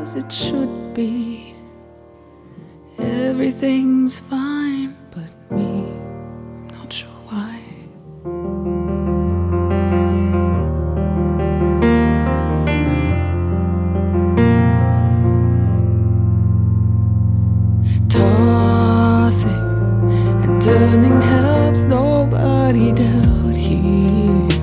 as it should be. Everything's fine but me. Not sure why. Tossing and turning helps nobody down here.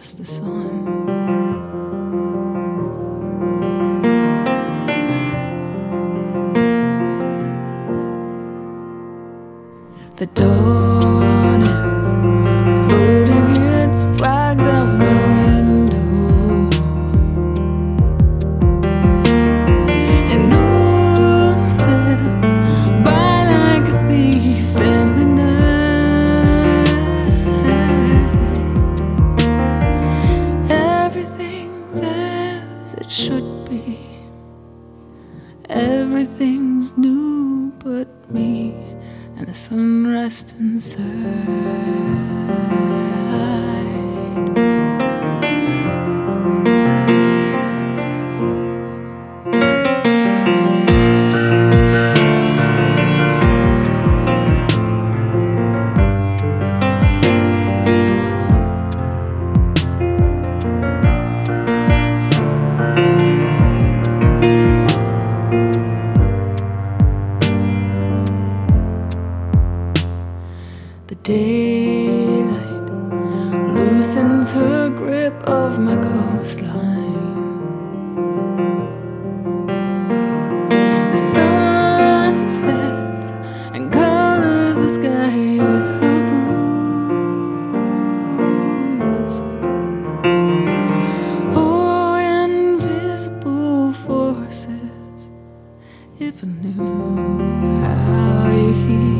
Just the sun. Me and the sun rests inside. Daylight loosens her grip of my coastline. The sun sets and colors the sky with her bruise. Oh, invisible forces, if I knew how you heal.